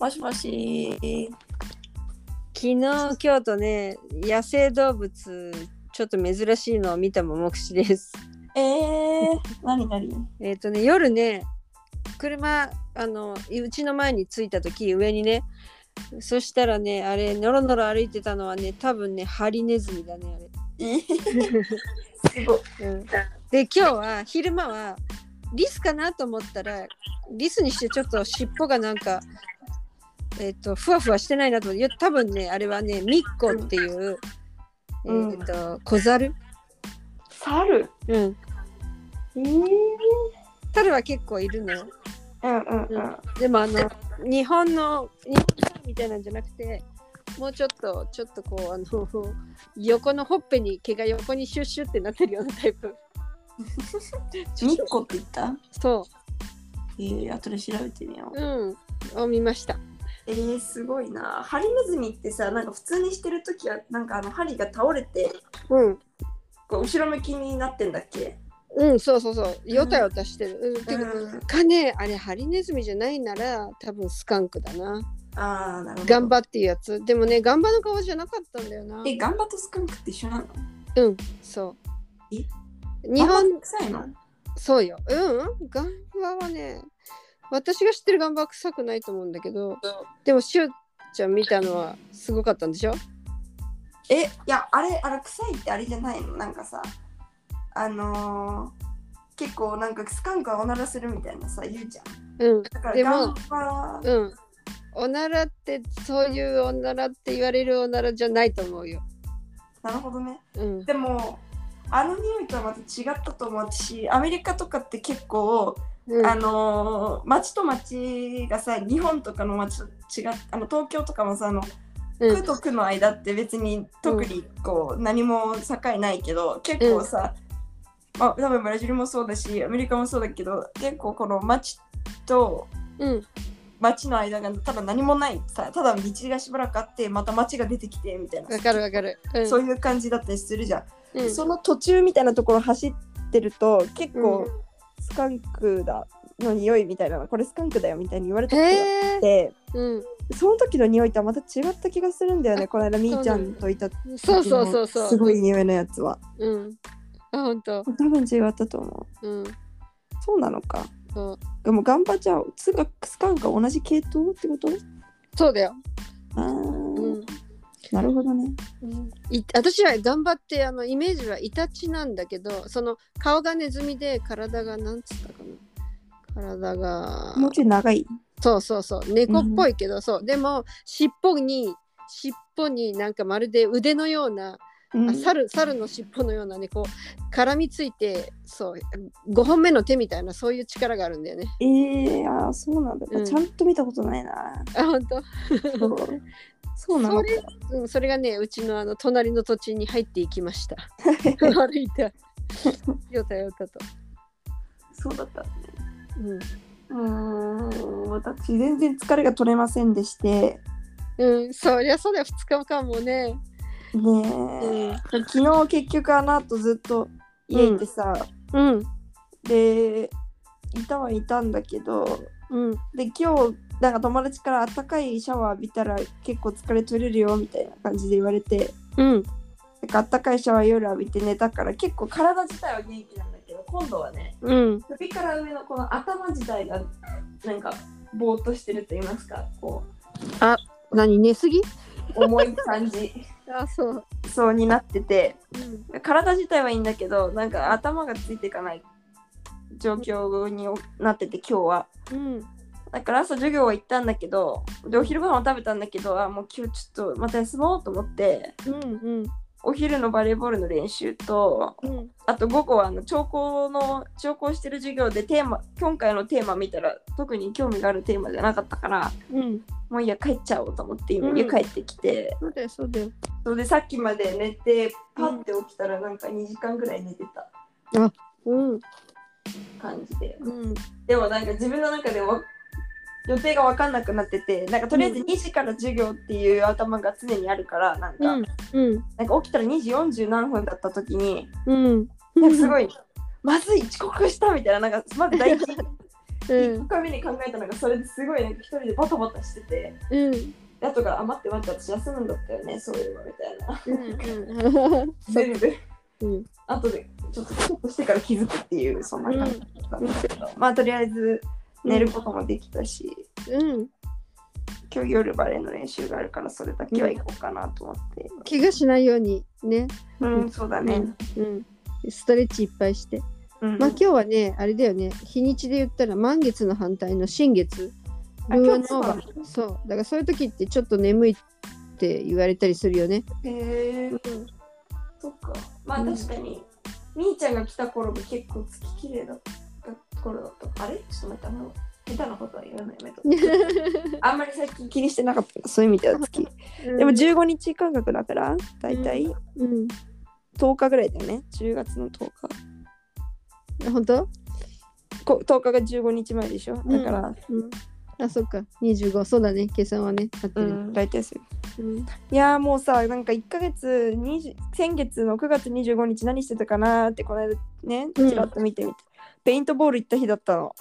もしもし。昨日今日とね野生動物ちょっと珍しいのを見たも目視です。えー、なになにえっ、とね夜ね車あのうちの前に着いた時上にねそしたらねあれノロノロ歩いてたのはね多分ねハリネズミだねあれ。え？ー、すごい。うん、で今日は昼間はリスかなと思ったらリスにしてちょっと尻尾がなんかえっ、とふわふわしてないなと。思って多分ねあれはねミッコっていう、うん。えっ、と小猿。猿？うん。えー、猿は結構いるのよ。うんうんうん。でもあの日本の日本猿みたいなんじゃなくてもうちょっとちょっとこうあの横のほっぺに毛が横にシュッシュってなってるようなタイプ。ミッコって言った？そえー、後で調べてみよう。う。うん。を見ましたえー、すごいな。ハリネズミってさ、なんか普通にしてるときは、なんかあの針が倒れて、うんこう後ろ向きになってんだっけ？うん、そうそうそう、よたよたしてる。うん、てか、うんかね、あれ、ハリネズミじゃないなら、多分スカンクだな。あー、なるほど。ガンバっていうやつ。でもね、ガンバの顔じゃなかったんだよな。え、ガンバとスカンクって一緒なの？うん、そう。え？日本臭いの？そうよ。うん、ガンバはね、私が知ってるガンバは臭くないと思うんだけど、でも、しゅうちゃん見たのはすごかったんでしょ？え、いや、あれ、あれ臭いってあれじゃないの？なんかさ、あのー、結構なんかスカンクはおならするみたいなさ、言うじゃん。うん、だからでもうん。おならって、そういうおならって言われるおならじゃないと思うよ。なるほどね。うん。でも、あの匂いとはまた違ったと思うし、アメリカとかって結構、うん、あのー、町と町がさ、日本とかの町と違っあの東京とかもさ、あの、うん。区と区の間って別に特にこう何も境ないけど、結構さ、まあ多分ブラジルもそうだしアメリカもそうだけど結構この町とうん、町の間がただ何もないさただ道がしばらくあってまた町が出てきてみたいなわかるわかる。うん、そういう感じだったりするじゃん、うん、その途中みたいなところ走ってると結構ンクだの匂いみたいなのこれスカンクだよみたいに言われたことがあ。ってうん、その時の匂いとはまた違った気がするんだよねこの間みーちゃんといたそうそうそうそう。すごい匂いのやつはうん。あ、本当。多分違ったと思ううん。そうなのかそう。でもガンバちゃんスカンクは同じ系統ってこと？そうだよ。あー、うん。なるほどね。い私は頑張ってあのイメージはイタチなんだけどその顔がネズミで体がなんつったかな。体がもうちょい長い。そうそうそう。猫っぽいけど、そう。でも尻尾に尻尾になんかまるで腕のような、うん。あ猿猿の尻尾のようなねこう絡みついてそう5本目の手みたいなそういう力があるんだよね。えー、あーそうなんだ、うん。ちゃんと見たことないな。あ本当？そうなのか。それ,、うん、それがねうちのあの隣の土地に入っていきました。歩いたよたよたと、そうだった。うん。うーん私全然疲れが取れませんでして。うん、そりゃそうだよ、2日間もね。ねえ、昨日結局あの後ずっと家いてさ、うん、でいたはいたんだけどうん、で今日なんか友達からあったかいシャワー浴びたら結構疲れ取れるよみたいな感じで言われてうん、なんかあったかいシャワー夜浴びて寝たから結構体自体は元気なんだけど今度はねうん、首から上のこの頭自体がなんかぼーっとしてると言いますかこ何、寝すぎ？う重い感じ。あ、そう。そうになっててうん、体自体はいいんだけどなんか頭がついていかない状況になってて今日は。うん、だから朝授業は行ったんだけどでお昼ご飯を食べたんだけどあもう今日ちょっとまた休もうと思ってうん、うん、お昼のバレーボールの練習とうん、あと午後はあの聴講の聴講してる授業でテーマ今回のテーマ見たら特に興味があるテーマじゃなかったからうん。もういいや帰っちゃおうと思って今うん。家帰ってきて、そうだよ、そうだよ。それでさっきまで寝てパッて起きたらなんか2時間ぐらい寝てた。うん、感じで。うん、でもなんか自分の中では予定が分かんなくなっててなんかとりあえずうん。2時から授業っていう頭が常にあるからなんか,、うん、うん、なんか起きたら2時40何分だった時にうん。なんかすごいまずい遅刻したみたいななんかまず第一 1回目に考えたのがそれですごいなんか一人でバタバタしててうん。後から余って待って私休むんだったよねそういうのみたいな。うんうん。全部。うん。後でちょっとしてから気づくっていうそんな感じだったんだけど、まあとりあえず寝ることもできたし、うん。今日夜バレーの練習があるからそれだけは行こうかなと思って。怪我しないようにね。うん、そうだね、うん。ストレッチいっぱいして。うん。まあ今日はねあれだよね。日にちで言ったら満月の反対の新月。あルのそうだからそういう時ってちょっと眠いって言われたりするよね。へえそっか。まあうん確かに、みーちゃんが来た頃が結構月綺麗だった頃だった。あれ？ちょっと待ってあの下手なことは言わない。やめと あんまり最近気にしてなかった。そういう意味では月でも15日間隔だからだいたいうん。10日ぐらいだよね。10月の10日。本当？こ10日が15日前でしょ？だから、うんあそっか。25そうだね。計算はね。合ってる。うん、大体そう。うん。いやーもうさなんか1ヶ月20先月の9月25日何してたかなーってこの間ねうん。ちらっと見てみて、ペイントボール行った日だったの。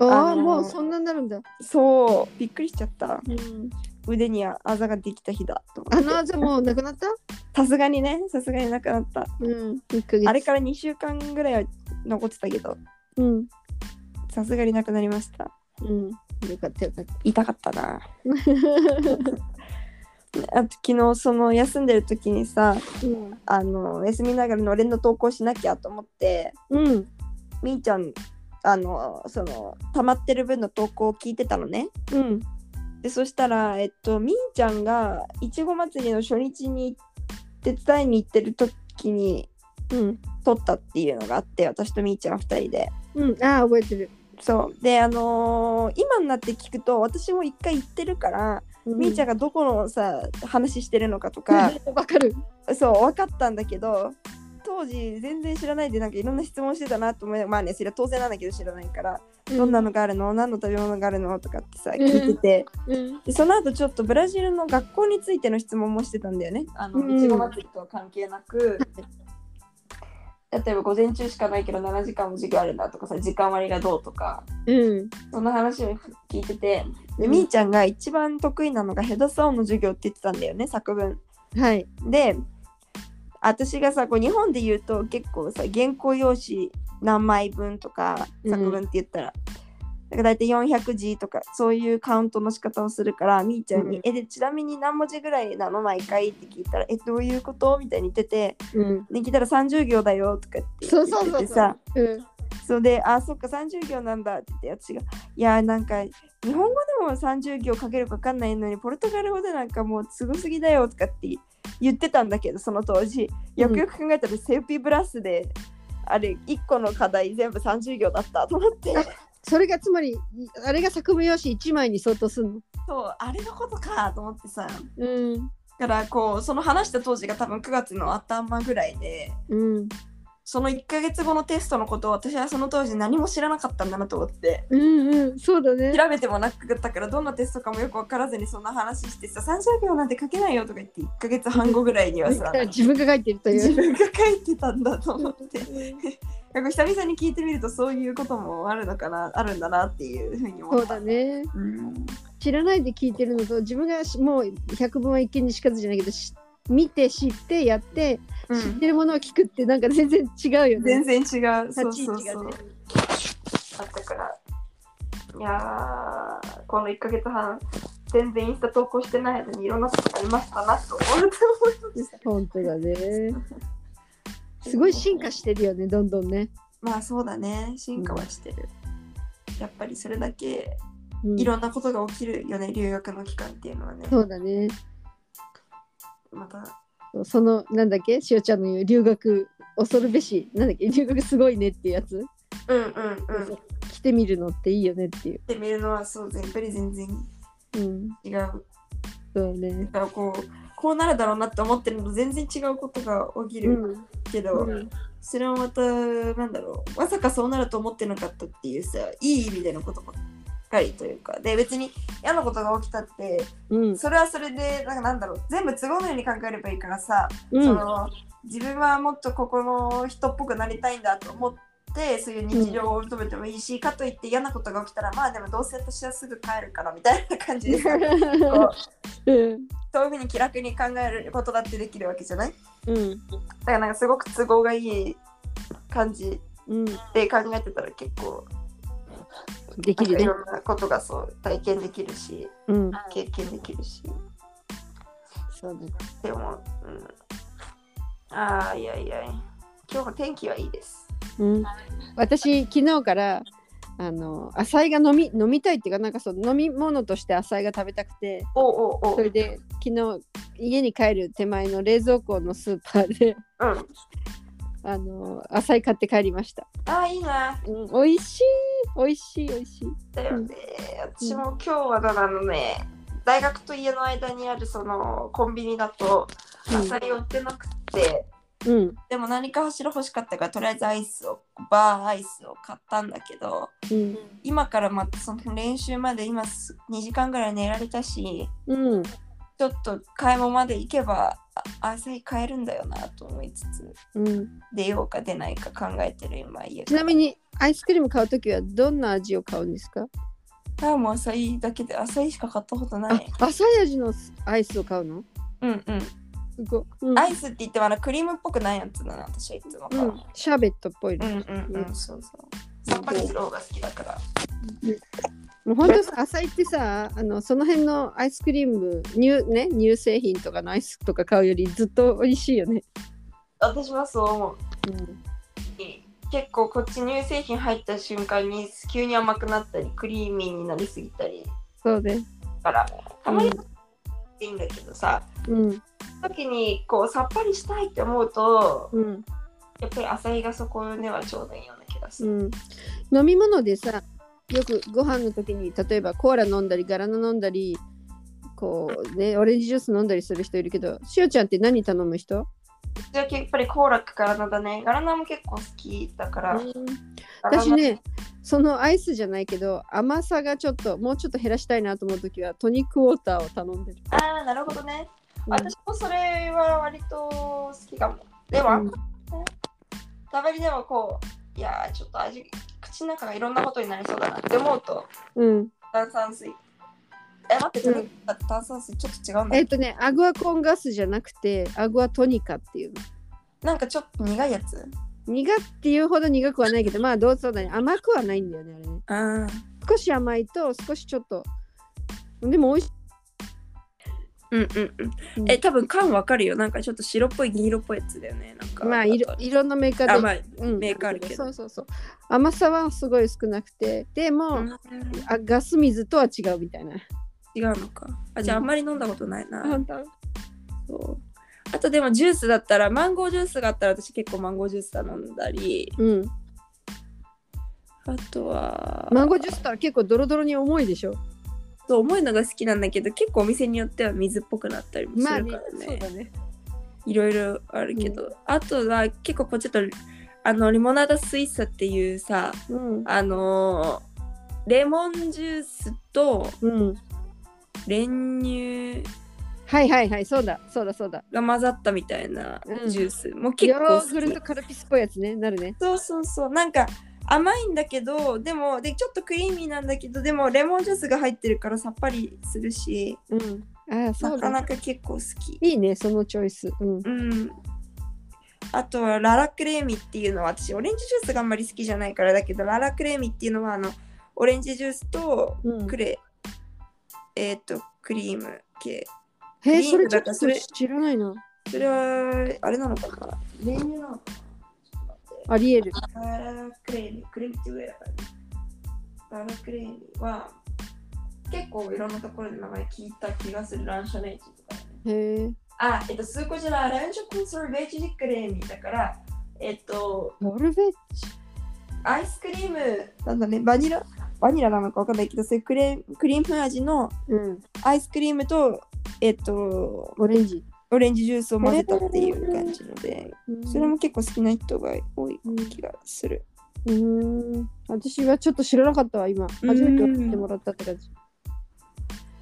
あああのーもうそんなになるんだ。そう。びっくりしちゃった。うん。腕にあざができた日だとあのあざもうなくなった？さすがにね。さすがになくなった。うん。1ヶ月。あれから2週間ぐらいは残ってたけど。うん。さすがになくなりました。うんよかったよかった痛かったな。あと昨日その休んでる時にさうんあの休みながらのれんの投稿しなきゃと思ってうん。みーちゃんあのその溜まってる分の投稿を聞いてたのね。うんでそしたらえっとみーちゃんがいちご祭りの初日に手伝いに行ってる時にうん。撮ったっていうのがあって私とみーちゃん2人で。うん。ああ覚えてるそう。であのー今になって聞くと私も一回行ってるから、みーちゃんががどこのさ話してるのかとか わかる。そう分かったんだけど当時全然知らないでなんかいろんな質問してたなと思いながらまあねそれは当然なんだけど知らないから、どんなのがあるの？何の食べ物があるの？とかってさん。聞いてて、うん。でその後ちょっとブラジルの学校についての質問もしてたんだよね。あうん。のいちご祭りとは関係なく、例えば午前中しかないけど7時間も授業あるんだとかさ時間割がどうとか。うん。そんな話を聞いててでうん。みーちゃんが一番得意なのがヘドサオンの授業って言ってたんだよね作文。はい。で私がさこう日本で言うと結構さ原稿用紙何枚分とかうん。作文って言ったら、だから大体400字とかそういうカウントの仕方をするからみーちゃんに「うん。えでちなみに何文字ぐらいなの毎回?」って聞いたら「えどういうこと?」みたいに言っててうん。で聞いたら30行だよとかって言そうそうそうそう。っててさ。うん。そうで「あそっか30行なんだ」って言って私が「いやなんか日本語でも30行書けるか分かんないのにポルトガル語でなんかもうすごすぎだよ」とかって言ってたんだけどその当時。よくよく考えたらセーピーブラスであれ1個の課題全部30行だったと思ってそれがつまりあれが作文用紙1枚に相当するの？そうあれのことかと思ってさ。うん。だからこうその話した当時が多分9月の頭ぐらいでうんその1ヶ月後のテストのことを私はその当時何も知らなかったんだなと思ってうんうんそうだね。調べてもなかったからどんなテストかもよく分からずにそんな話してさ30秒なんて書けないよとか言って1ヶ月半後ぐらいにはさ自分が書いてるという。自分が書いてたんだと思って。久々に聞いてみるとそういうこともあるのかなあるんだなっていうふうに思った。そうだね。うん。知らないで聞いてるのと自分がしもう百聞は一見にしかずじゃないけどし見て知ってやって、うん。知ってるものを聞くってなんか全然違うよね。全然違う。そう立ち位そう。そう置がね。あったからいやーこの1ヶ月半全然インスタ投稿してない間にいろんなことがありましたなと思って思いました本当だね。すごい進化してるよねどんどんね、まあそうだね。進化はしてる、やっぱりそれだけうん。いろんなことが起きるよね、留学の期間っていうのはね。そうだねまた。そのなんだっけしおちゃんの言う留学恐るべしなんだっけ 留学すごいねっていうやつ、うんうんうん。来てみるのっていいよねっていう、って見るのはそうやっぱり全然。うん、違う。そうね。だからこうこうなるだろうなって思ってるのと全然違うことが起きるうん。けど、うん。それはまたなんだろう。まさかそうなると思ってなかったっていうさいい意味でのことばっかりというかで別に嫌なことが起きたってうん。それはそれでなんかなんだろう全部都合のように考えればいいからさ、うん。その自分はもっとここの人っぽくなりたいんだと思ってそういう日常を求めてもいいし、かといって嫌なことが起きたらまあでもどうせ私はすぐ帰るからみたいな感じでさ こううんそういうふうに気楽に考えることだってできるわけじゃない？うん。だからなんかすごく都合がいい感じうん。で考えてたら結構できるね。いろんなことがそう体験できるしうん。経験できるし。そうだでも、うん、ああいやいや。今日は天気はいいです。うん、私昨日からあの浅いが飲み飲みたいっていうかなんかそう飲み物として浅いが食べたくておおおそれで昨日家に帰る手前の冷蔵庫のスーパーでうんあの浅い買って帰りました、ああいいな。うん、美味しい美味しい美味しい。だよね、私も今日はだあのね大学と家の間にあるそのコンビニだとうん。アサリ売ってなくて、うん。でも何か走る欲しかったからとりあえずアイスをバーアイスを買ったんだけどうん。今からまたその練習まで今す2時間ぐらい寝られたしうんちょっと買い物まで行けばあアサリ買えるんだよなと思いつつうん、出ようか出ないか考えてる今家ちなみにアイスクリーム買うときはどんな味を買うんですかあもうアサリだけでアサリしか買ったことないあ浅い味のアイスを買うのうんうん、うんアイスって言ってもあのクリームっぽくないやつだな私はいつも、うん、シャーベットっぽいの、うんうんうん、そうそう。さっぱりする方が好きだから。もう本当さ浅いってさあのその辺のアイスクリーム乳,、ね、乳製品とかのアイスとか買うよりずっと美味しいよね、私はそう思う。うん。結構こっち乳製品入った瞬間に急に甘くなったりクリーミーになりすぎたり。そうね。からたまにいいんだけどさ、うん。時にこうさっぱりしたいって思うとうん。やっぱりアサリがそこではちょうどいいような気がする。うん、飲み物でさよくご飯の時に例えばコーラ飲んだりガラナ飲んだりこうねオレンジジュース飲んだりする人いるけどしおちゃんって何頼む人、じゃあやっぱりコーラかガラナだね。ガラナも結構好きだから。私ねそのアイスじゃないけど甘さがちょっともうちょっと減らしたいなと思う時はトニックウォーターを頼んでる、ああ、なるほどね。うん私もそれは割と好きかも。でも、うん食べりでもこう、いやーちょっと味、口の中がいろんなことになりそうだなって思うと、うん、炭酸水。え、待って、うん。炭酸水ちょっと違うんだ。えっ、とねアグアコンガスじゃなくてアグアトニカっていうの。なんかちょっと苦いやつ？苦っていうほど苦くはないけどまあどうそうだね。甘くはないんだよねあれね。あ少し甘いと少しちょっとでも美味しいうんうんうん。え、多分缶わかるよ。なんかちょっと白っぽい銀色っぽいやつだよね。なんか。まあいろいろんなメーカーで。あ、まあ、うん。メーカーあるけど。そうそうそう甘さはすごい少なくて。でも、うんあガス水とは違うみたいな。違うのか。あ、じゃああんまり飲んだことないな。当。そう。あとでもジュースだったらマンゴージュースがあったら私結構マンゴージュース頼んだり。うん。あとは。マンゴージュースとは結構ドロドロに重いでしょそう重いのが好きなんだけど結構お店によっては水っぽくなったりもするからね,、いろいろあるけど、あとは結構こうちょっとあのリモナーダスイッサっていうさうん。あのーレモンジュースとうん。練乳はいはいはいそうだそうだそうだ。が混ざったみたいなうん。ジュース、もうヨ結構好き。ーグルトカルピスっぽいやつねなるね。そうそうそう。なんか甘いんだけどでもでちょっとクリーミーなんだけどでもレモンジュースが入ってるからさっぱりするしうん。あなかなか結構好き。いいねそのチョイス。うん。うん。あとはララクレーミっていうのは私オレンジジュースがあんまり好きじゃないからだけどララクレーミっていうのはあのオレンジジュースとうん。クレ、えっ、とクリーム系。へえそれちょっと知らないな。それはあれなのかな練乳なのかな？ありえる。ララクレーミクレーミって上だからねララクレーミは結構いろんなところで名前聞いた気がするランシャネージとかね。へえ。あ、えっと、スーコジェラランショコンソルベージクレーミだからえっとノルベッアイスクリームなんだね。バニラ？バニラなのかわかんないけどそういうクレクリーム味のうん。アイスクリームとえっとオレンジオレンジジュースを混ぜたっていう感じのでそれも結構好きな人が多い気がする。うーん。私はちょっと知らなかったわ今。初めて教えてもらったって感じ。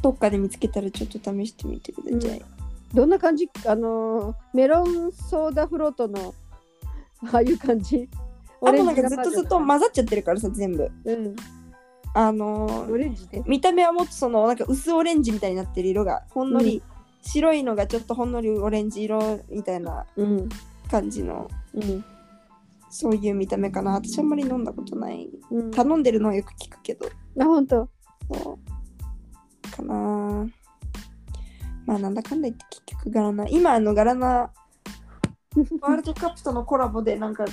どっかで見つけたらちょっと試してみてください、どんな感じ？あのーメロンソーダフロートの ああいう感じ？あとなんかずっとずっと混ざっちゃってるからさ全部。うん。あのーオレンジで。見た目はもっとそのなんか薄オレンジみたいになってる色がほんのり、白いのがちょっとほんのりオレンジ色みたいなうん。感じのうん。そういう見た目かな。私あんまり飲んだことない。うん、頼んでるのはよく聞くけど。あ、ほんと。そう。かな。まあなんだかんだ言って結局ガラナ。今あのガラナ ワールドカップとのコラボでなんか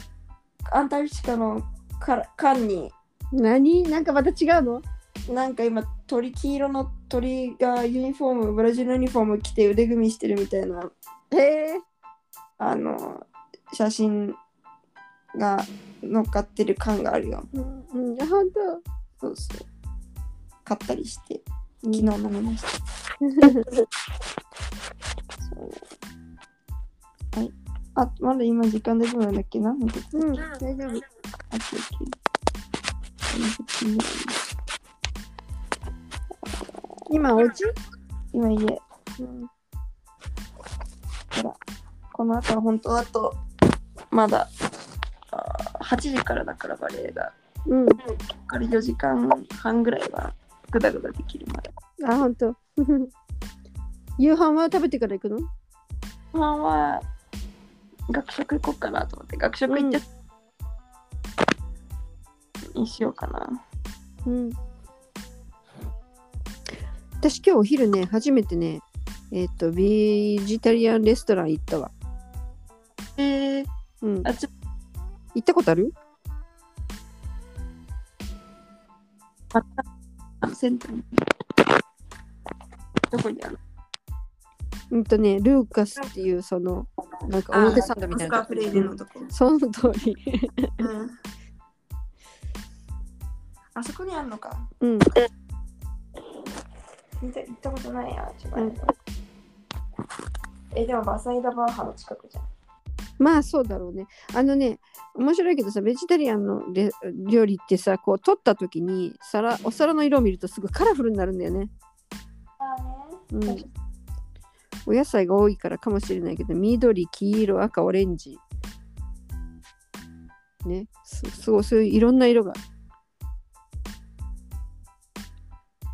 アンタルクティカのから缶に。何？なんかまた違うの？なんか今鳥黄色の鳥がユニフォームブラジルのユニフォーム着て腕組みしてるみたいなへえ。あの写真が乗っかってる缶があるよ。うん、うん、あ、ほんと。そうそう。買ったりして昨昨日飲みました、そう。はい。あまだ今時間大丈夫なんだっけな？うん、大丈夫。あ、オッケーオッケー今、お家？今家、うん。ほら、この後は本当あと、まだ、あー8時からだからバレエが、うん。から4時間半ぐらいはグダグダできるまで。あ、ほんと。夕飯は食べてから行くの？後半は、学食行こうかなと思って、学食行っちゃにしようかな。うん。私今日お昼ね、初めてね、えっ、と、ビジタリアンレストラン行ったわ。えー、うん。あちょ行ったことある？あセンターに。どこにある？のうんとね、ルーカスっていうその、なんか表参道みたいなスカーフレイデのとこ。その通り。うん。あそこにあんのか。うん。行ったことないや。違う。うんえ、でもバサイダバーハの近くじゃん。まあそうだろうね。あのね、面白いけどさ、ベジタリアンのレ料理ってさ、こう取った時に皿お皿の色を見るとすごいカラフルになるんだよね。あうんね。お野菜が多いからかもしれないけど、緑、黄色、赤、オレンジ。ね、すすごいそういういろんな色が。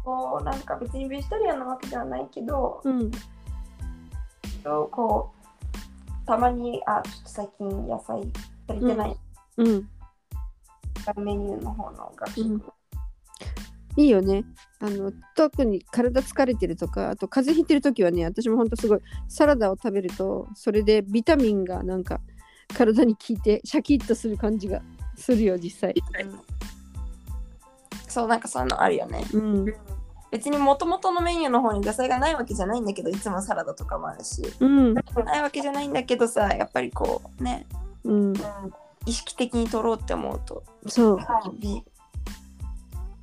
こう、なんか別にベジタリアンなわけではないけど、うん。こう、たまに、あ、ちょっと最近野菜足りてないうん。メニューの方の学習。うんいいよね。あの特に体疲れてるとかあと風邪ひいてる時はね私もほんとすごいサラダを食べるとそれでビタミンがなんか体に効いてシャキッとする感じがするよ実際。うんそう、なんかそういうのあるよね。うん。別にもともとのメニューの方に野菜がないわけじゃないんだけど、いつもサラダとかもあるし。うん。ないわけじゃないんだけどさ、やっぱりこうね、うん。意識的に取ろうって思うと、そう。ビ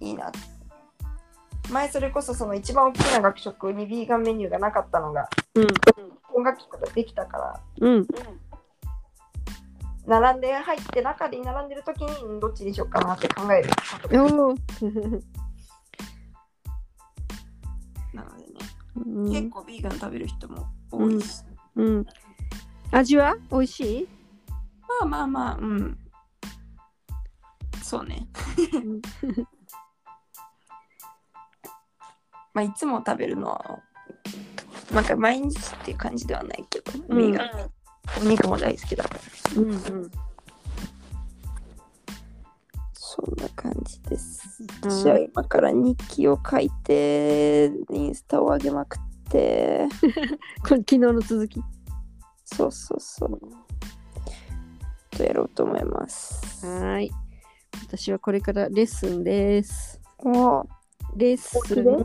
いいなって。前それこそその一番大きな学食にビーガンメニューがなかったのがうん。今学期からできたからうん。並んで入って中で並んでる時にどっちにしようかなって考えることがおお。なのでね、うん。結構ビーガン食べる人も多いし、うん。味は美味しい？まあまあまあうん。そうね。うん。まあいつも食べるのはなんか毎日っていう感じではないけど、うん。ビーガンお肉も大好きだからうんうん。そんな感じです。うん私は今から日記を書いて、インスタを上げまくって、これ昨日の続き。そうそうそう。とやろうと思います。はーい。私はこれからレッスンです。おうレッスン。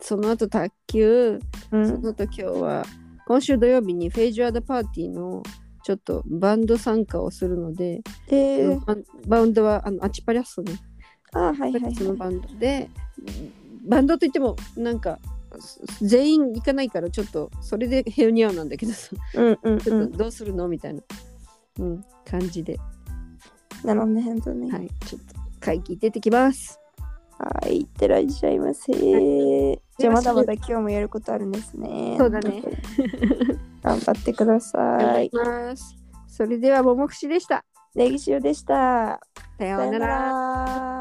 その後卓球。うそん。の後今日は今週土曜日にフェイジュアダパーティーのちょっとバンド参加をするので、えー、バンバンドはあのアチパリャッソね。あはいはいはのバンドで、バンドといってもなんか全員行かないからちょっとそれでヘルニアなんだけどさ、うんうんちょっうん。とどうするのみたいな、うん、感じで、なるほどね、本当ね。はい、ちょっと会議出てきます。はい、いってらっしゃいませ。じゃあまだまだ今日もやることあるんですね。そうだね。頑張ってください。ます。それでは、ももくしでした。ネギ塩でした。さようなら。ら。